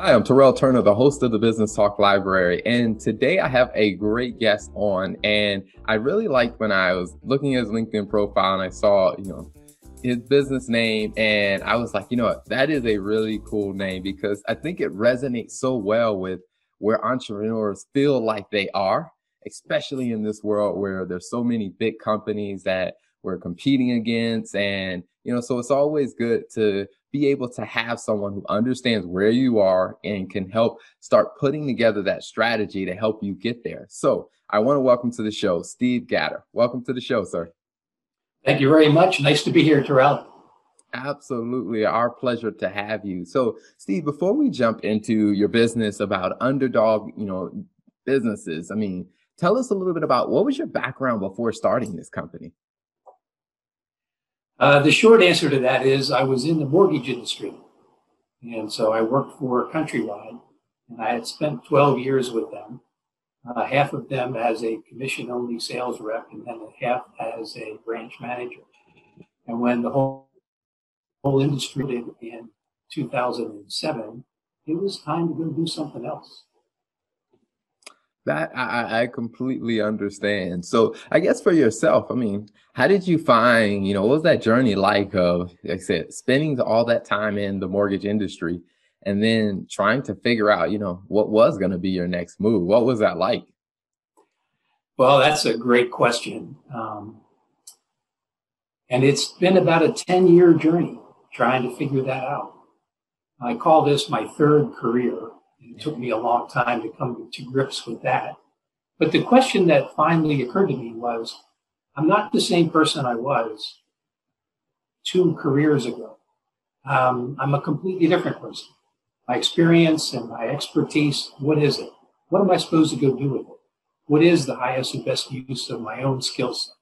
Hi, I'm Terrell Turner, the host of the Business Talk Library. And today I have a great guest on. And I really liked when I was looking at his LinkedIn profile and I saw, you know, his business name. And I was like, you know what, that is a really cool name because I think it resonates so well with where entrepreneurs feel like they are, especially in this world where there's so many big companies that we're competing against. And, you know, so it's always good to be able to have someone who understands where you are and can help start putting together that strategy to help you get there. So I want to welcome to the show, Steve Gatter. Welcome to the show, sir. Thank you very much. Nice to be here, Terrell. Absolutely. Our pleasure to have you. So, Steve, before we jump into your business about underdog, you know, businesses, I mean, tell us a little bit about what was your background before starting this company? Uh, the short answer to that is I was in the mortgage industry. And so I worked for Countrywide, and I had spent 12 years with them, uh, half of them as a commission only sales rep, and then half as a branch manager. And when the whole, whole industry did in 2007, it was time to go do something else. That I, I completely understand. So I guess for yourself, I mean, how did you find, you know, what was that journey like of, like I said, spending all that time in the mortgage industry and then trying to figure out, you know, what was going to be your next move? What was that like? Well, that's a great question. Um, and it's been about a 10 year journey trying to figure that out. I call this my third career. It took me a long time to come to grips with that. But the question that finally occurred to me was I'm not the same person I was two careers ago. Um, I'm a completely different person. My experience and my expertise, what is it? What am I supposed to go do with it? What is the highest and best use of my own skill set?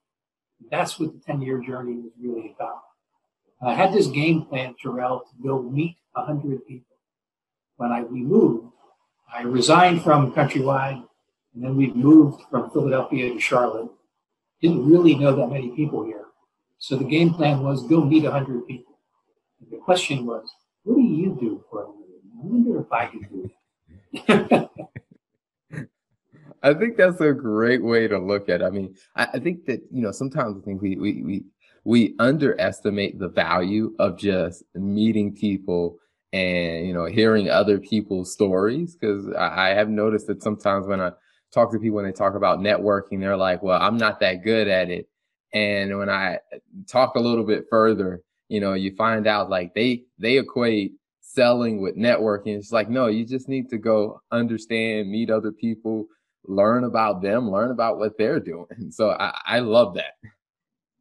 That's what the 10 year journey was really about. I had this game plan, Terrell, to go meet 100 people. When I, we moved, I resigned from Countrywide, and then we moved from Philadelphia to Charlotte. Didn't really know that many people here. So the game plan was go meet 100 people. And the question was, what do you do for a living? I wonder if I can do that. I think that's a great way to look at it. I mean, I, I think that, you know, sometimes I think we, we, we, we underestimate the value of just meeting people and you know hearing other people's stories because I, I, have noticed that sometimes when I talk to people when they talk about networking, they're like, "Well, I'm not that good at it," and when I talk a little bit further, you know, you find out like they they equate selling with networking. It's like, no, you just need to go understand, meet other people, learn about them, learn about what they're doing. So I, I love that.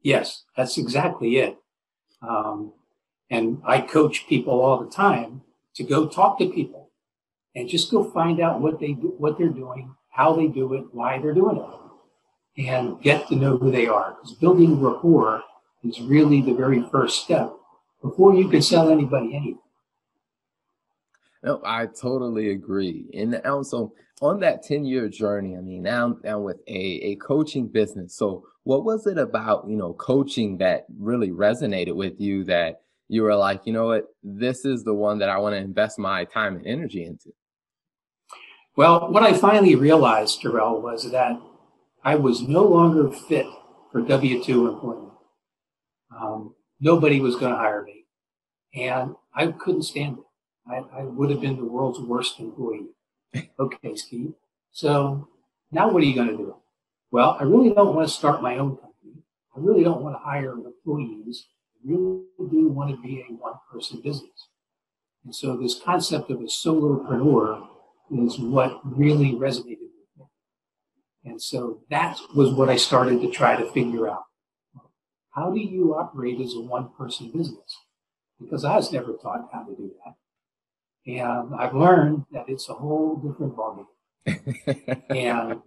Yes, that's exactly it. Um, and I coach people all the time to go talk to people and just go find out what they do, what they're doing, how they do it, why they're doing it, and get to know who they are. Because building rapport is really the very first step before you can sell anybody anything. No, I totally agree. And also on that 10 year journey, I mean, now, now with a, a coaching business. So what was it about, you know, coaching that really resonated with you that you were like, you know what, this is the one that I want to invest my time and energy into? Well, what I finally realized, Terrell, was that I was no longer fit for W 2 employment. Um, nobody was going to hire me. And I couldn't stand it. I, I would have been the world's worst employee. okay, Steve. So now what are you going to do? Well, I really don't want to start my own company. I really don't want to hire employees really do want to be a one person business. And so this concept of a solopreneur is what really resonated with me. And so that was what I started to try to figure out. How do you operate as a one person business? Because I was never taught how to do that. And I've learned that it's a whole different ballgame. and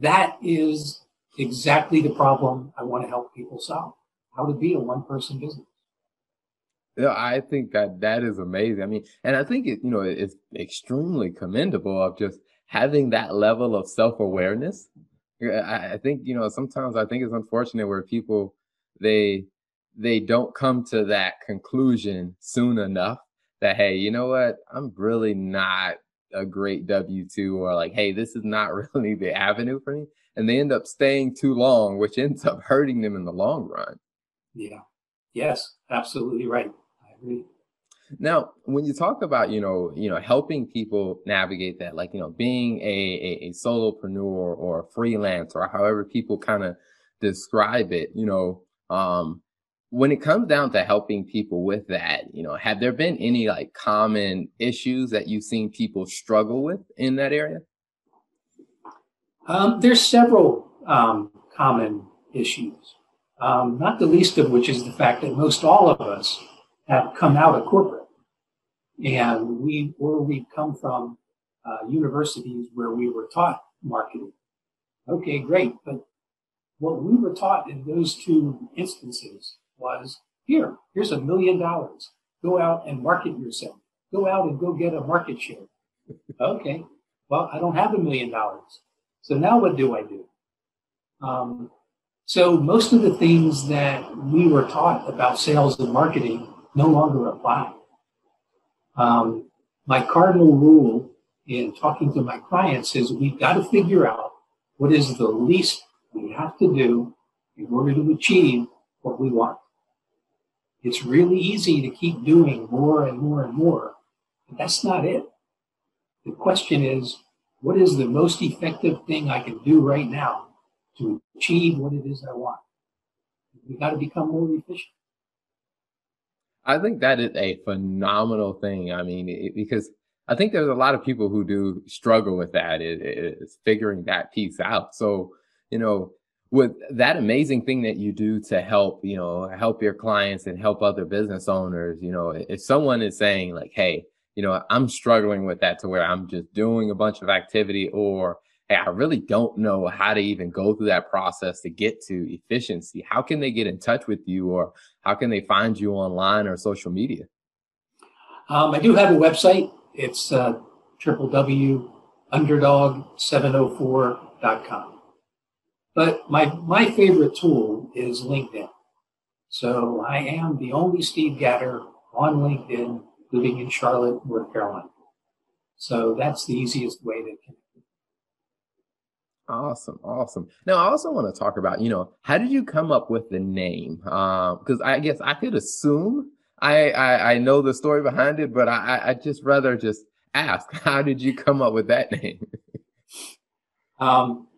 that is exactly the problem I want to help people solve how to be a one person business. Yeah, I think that that is amazing. I mean, and I think it, you know, it's extremely commendable of just having that level of self awareness. I, I think, you know, sometimes I think it's unfortunate where people, they, they don't come to that conclusion soon enough that, hey, you know what? I'm really not a great W 2 or like, hey, this is not really the avenue for me. And they end up staying too long, which ends up hurting them in the long run. Yeah. Yes, absolutely right. I agree. Now, when you talk about, you know, you know, helping people navigate that, like, you know, being a, a, a solopreneur or a freelancer, or however people kind of describe it, you know, um, when it comes down to helping people with that, you know, have there been any like common issues that you've seen people struggle with in that area? Um, there's several um, common issues, um, not the least of which is the fact that most all of us have come out of corporate, and we or we come from uh, universities where we were taught marketing. Okay, great, but what we were taught in those two instances was here, here's a million dollars. Go out and market yourself. Go out and go get a market share. okay. Well, I don't have a million dollars. So now what do I do? Um, so most of the things that we were taught about sales and marketing no longer apply. Um, my cardinal rule in talking to my clients is we've got to figure out what is the least we have to do in order to achieve what we want. It's really easy to keep doing more and more and more, but that's not it. The question is, what is the most effective thing I can do right now to achieve what it is I want? We got to become more efficient. I think that is a phenomenal thing. I mean, it, because I think there's a lot of people who do struggle with that. It, it's figuring that piece out. So, you know, with that amazing thing that you do to help, you know, help your clients and help other business owners, you know, if someone is saying like, Hey, you know, I'm struggling with that to where I'm just doing a bunch of activity or, I really don't know how to even go through that process to get to efficiency. How can they get in touch with you or how can they find you online or social media? Um, I do have a website. It's uh, www.underdog704.com. But my, my favorite tool is LinkedIn. So I am the only Steve Gatter on LinkedIn living in Charlotte, North Carolina. So that's the easiest way to connect. Awesome, awesome. Now, I also want to talk about, you know, how did you come up with the name? Because uh, I guess I could assume I, I, I know the story behind it, but I I just rather just ask, how did you come up with that name? um,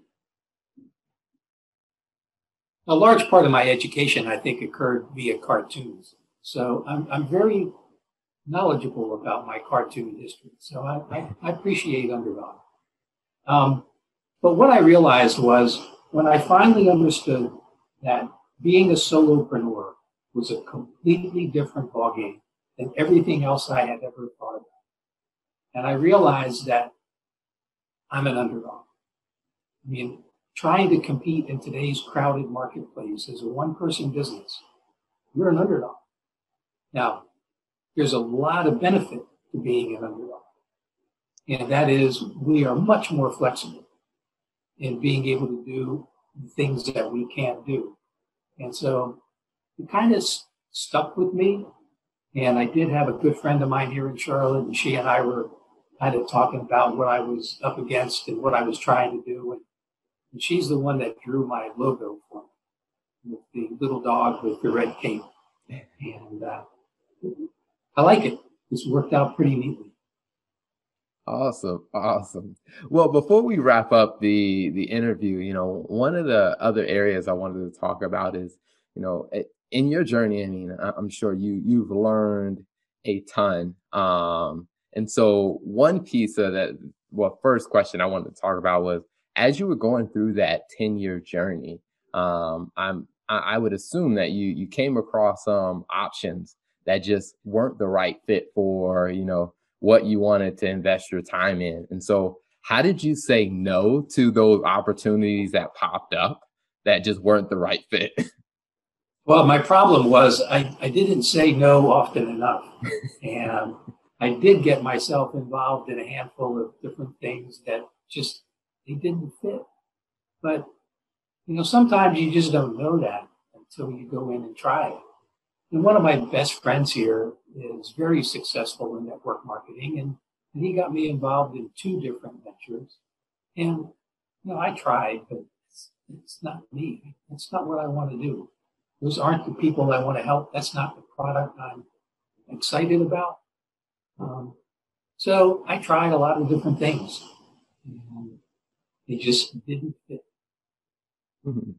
a large part of my education, I think, occurred via cartoons. So I'm, I'm very knowledgeable about my cartoon history. So I, I, I appreciate Underdog. Um, but what I realized was when I finally understood that being a solopreneur was a completely different ballgame than everything else I had ever thought about. And I realized that I'm an underdog. I mean, trying to compete in today's crowded marketplace as a one person business, you're an underdog. Now, there's a lot of benefit to being an underdog. And that is we are much more flexible in being able to do things that we can't do. And so it kind of stuck with me. And I did have a good friend of mine here in Charlotte, and she and I were kind of talking about what I was up against and what I was trying to do. And and she's the one that drew my logo for me with the little dog with the red cape. And uh, I like it. It's worked out pretty neatly. Awesome, awesome. Well, before we wrap up the the interview, you know, one of the other areas I wanted to talk about is, you know, in your journey. I mean, I'm sure you you've learned a ton. Um, and so one piece of that, well, first question I wanted to talk about was as you were going through that 10 year journey, um, I'm, I, would assume that you, you came across some options that just weren't the right fit for, you know, what you wanted to invest your time in. And so how did you say no to those opportunities that popped up that just weren't the right fit? Well, my problem was I, I didn't say no often enough. and I did get myself involved in a handful of different things that just they didn't fit. But, you know, sometimes you just don't know that until you go in and try it. And one of my best friends here is very successful in network marketing, and, and he got me involved in two different ventures. And you know, I tried, but it's, it's not me. It's not what I want to do. Those aren't the people I want to help. That's not the product I'm excited about. Um, so I tried a lot of different things. And they just didn't fit. Mm-hmm.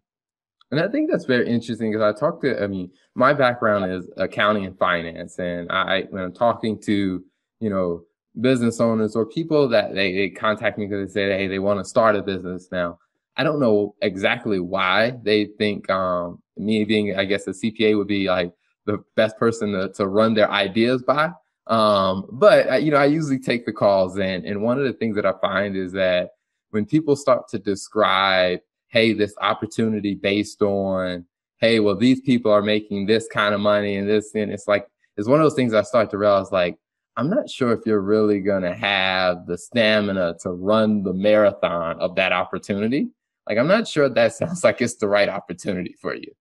And I think that's very interesting because I talk to, I mean, my background is accounting and finance. And I, when I'm talking to, you know, business owners or people that they, they contact me because they say, Hey, they want to start a business now. I don't know exactly why they think, um, me being, I guess a CPA would be like the best person to, to run their ideas by. Um, but you know, I usually take the calls and, and one of the things that I find is that when people start to describe, Hey, this opportunity based on, Hey, well, these people are making this kind of money and this, and it's like, it's one of those things I start to realize like, I'm not sure if you're really going to have the stamina to run the marathon of that opportunity. Like, I'm not sure that sounds like it's the right opportunity for you.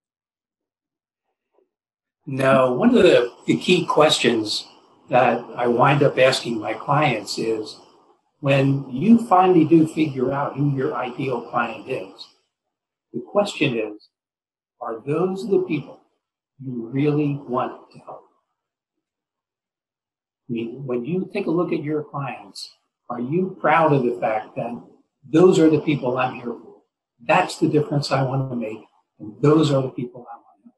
No, one of the, the key questions that I wind up asking my clients is when you finally do figure out who your ideal client is, the question is, are those the people you really want to help? I mean, when you take a look at your clients, are you proud of the fact that those are the people I'm here for? That's the difference I want to make, and those are the people I want to help.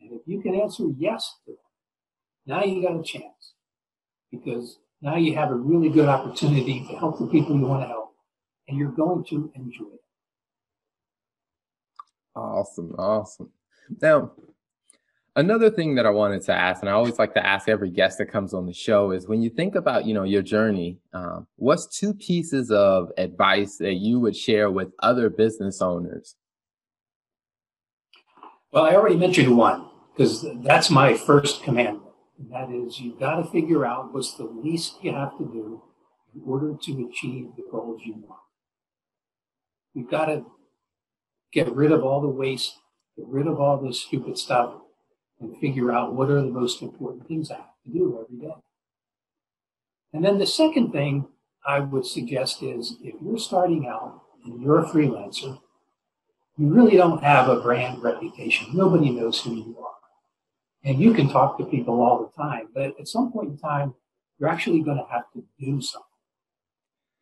And if you can answer yes to them, now you got a chance because now you have a really good opportunity to help the people you want to help and you're going to enjoy it. Awesome. Awesome. Now, another thing that I wanted to ask, and I always like to ask every guest that comes on the show is when you think about, you know, your journey, um, what's two pieces of advice that you would share with other business owners? Well, I already mentioned one because that's my first commandment. And that is you've got to figure out what's the least you have to do in order to achieve the goals you want. You've got to get rid of all the waste, get rid of all the stupid stuff, and figure out what are the most important things I have to do every day. And then the second thing I would suggest is if you're starting out and you're a freelancer, you really don't have a brand reputation. Nobody knows who you are. And you can talk to people all the time, but at some point in time, you're actually going to have to do something.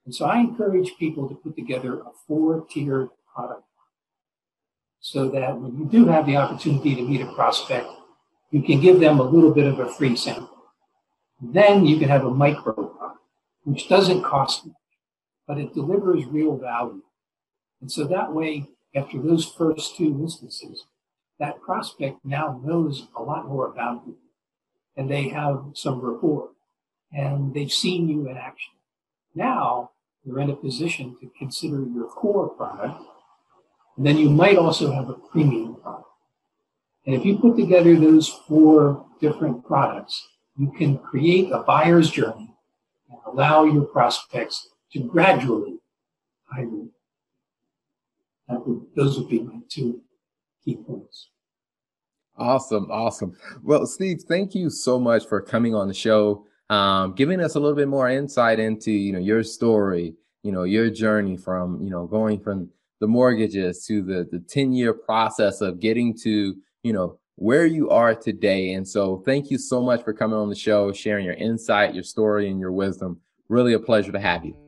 And so I encourage people to put together a four tiered product so that when you do have the opportunity to meet a prospect, you can give them a little bit of a free sample. Then you can have a micro product, which doesn't cost much, but it delivers real value. And so that way, after those first two instances, that prospect now knows a lot more about you and they have some rapport and they've seen you in action. Now you're in a position to consider your core product. And then you might also have a premium product. And if you put together those four different products, you can create a buyer's journey and allow your prospects to gradually hire you. Would, those would be my two key points. Awesome, awesome. Well, Steve, thank you so much for coming on the show, um, giving us a little bit more insight into you know your story, you know your journey from you know going from the mortgages to the the ten year process of getting to you know where you are today. And so, thank you so much for coming on the show, sharing your insight, your story, and your wisdom. Really a pleasure to have you.